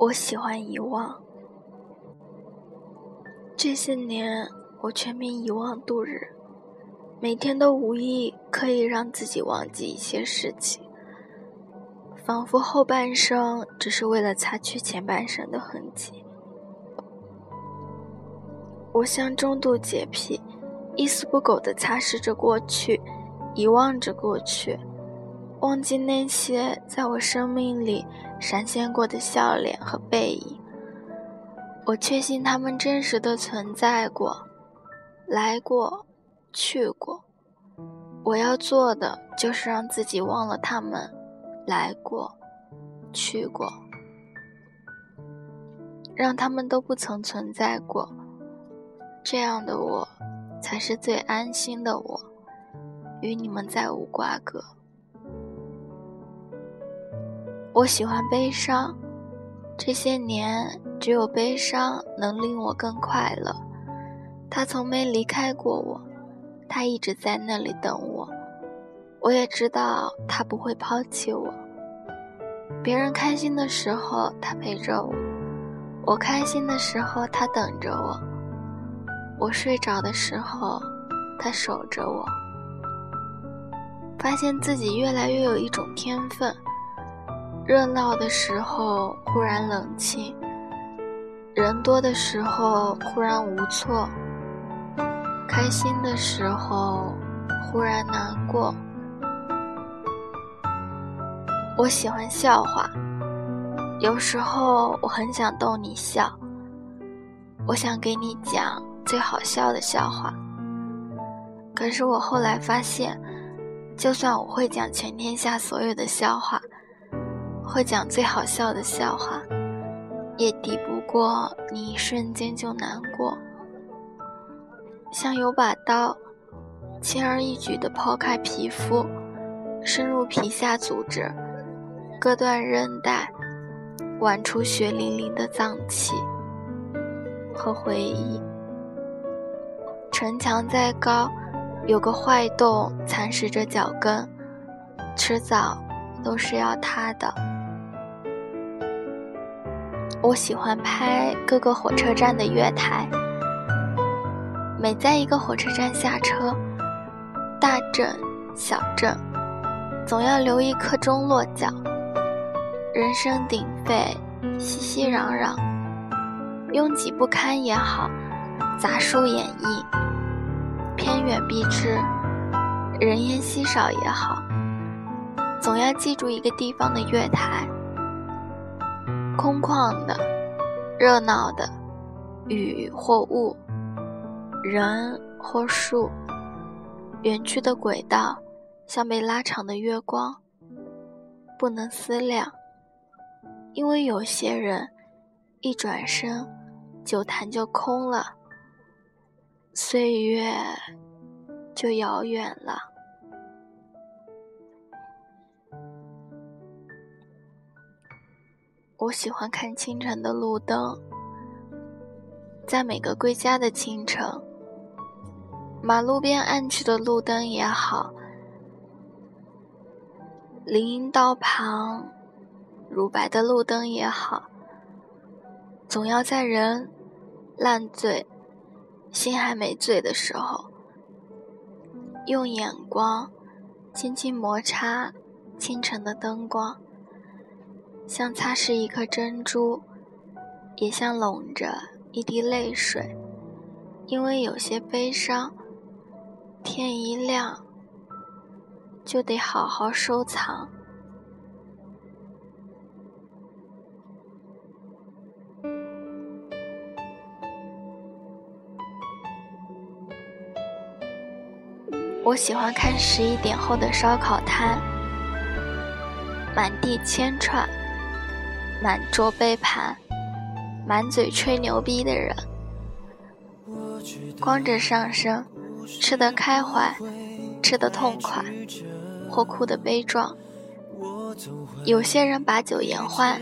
我喜欢遗忘。这些年，我全民遗忘度日，每天都无意可以让自己忘记一些事情，仿佛后半生只是为了擦去前半生的痕迹。我像中度洁癖，一丝不苟地擦拭着过去，遗忘着过去。忘记那些在我生命里闪现过的笑脸和背影，我确信他们真实的存在过，来过，去过。我要做的就是让自己忘了他们，来过，去过，让他们都不曾存在过。这样的我，才是最安心的我，与你们再无瓜葛。我喜欢悲伤，这些年只有悲伤能令我更快乐。他从没离开过我，他一直在那里等我。我也知道他不会抛弃我。别人开心的时候，他陪着我；我开心的时候，他等着我；我睡着的时候，他守着我。发现自己越来越有一种天分。热闹的时候忽然冷清，人多的时候忽然无措，开心的时候忽然难过。我喜欢笑话，有时候我很想逗你笑，我想给你讲最好笑的笑话。可是我后来发现，就算我会讲全天下所有的笑话。会讲最好笑的笑话，也抵不过你一瞬间就难过。像有把刀，轻而易举地剖开皮肤，深入皮下组织，割断韧带，剜出血淋淋的脏器和回忆。城墙再高，有个坏洞蚕食着脚跟，迟早都是要塌的。我喜欢拍各个火车站的月台，每在一个火车站下车，大镇、小镇，总要留一刻钟落脚。人声鼎沸，熙熙攘攘，拥挤不堪也好，杂书演绎，偏远僻致，人烟稀少也好，总要记住一个地方的月台。空旷的，热闹的，雨或雾，人或树，远去的轨道，像被拉长的月光，不能思量。因为有些人，一转身，酒坛就空了，岁月就遥远了。我喜欢看清晨的路灯，在每个归家的清晨，马路边暗去的路灯也好，林荫道旁乳白的路灯也好，总要在人烂醉、心还没醉的时候，用眼光轻轻摩擦清晨的灯光。像擦拭一颗珍珠，也像拢着一滴泪水，因为有些悲伤，天一亮就得好好收藏。我喜欢看十一点后的烧烤摊，满地千串。满桌杯盘，满嘴吹牛逼的人，光着上身，吃得开怀，吃得痛快，或哭得悲壮。有些人把酒言欢，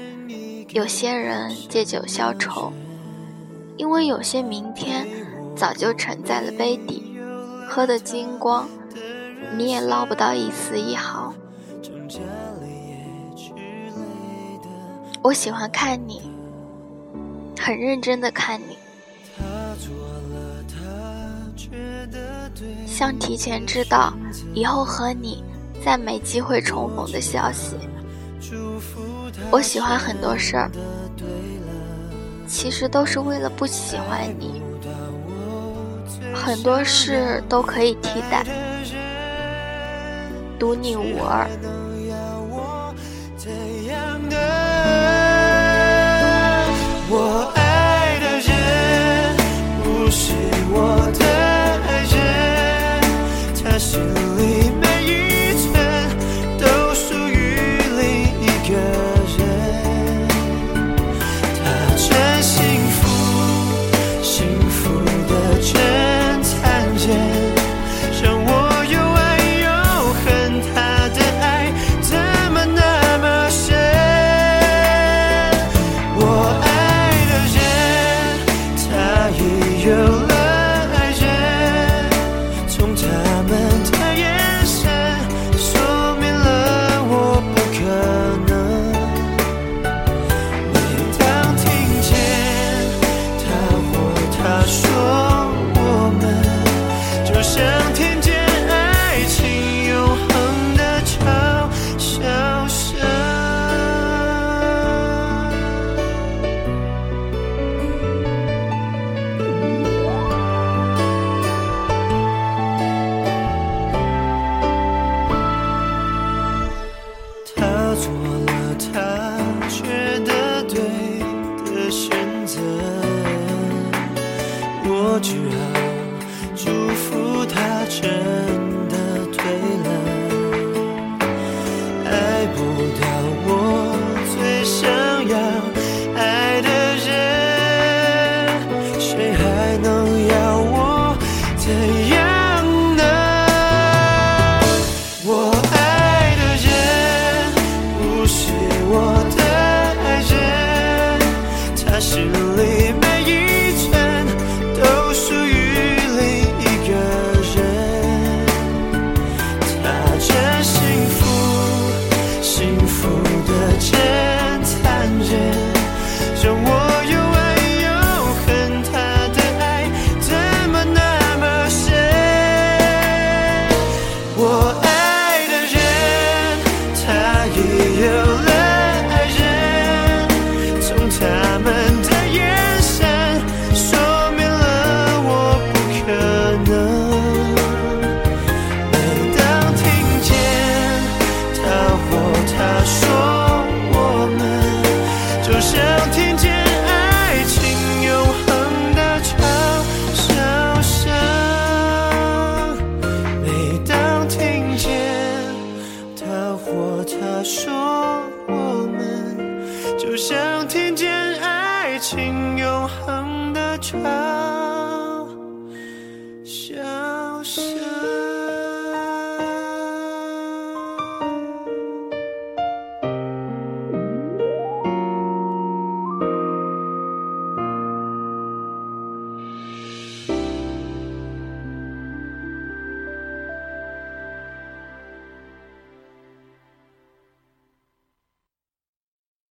有些人借酒消愁，因为有些明天早就沉在了杯底，喝得精光，你也捞不到一丝一毫。我喜欢看你很认真的看你，像提前知道以后和你再没机会重逢的消息。我喜欢很多事儿，其实都是为了不喜欢你。很多事都可以替代，独你无二。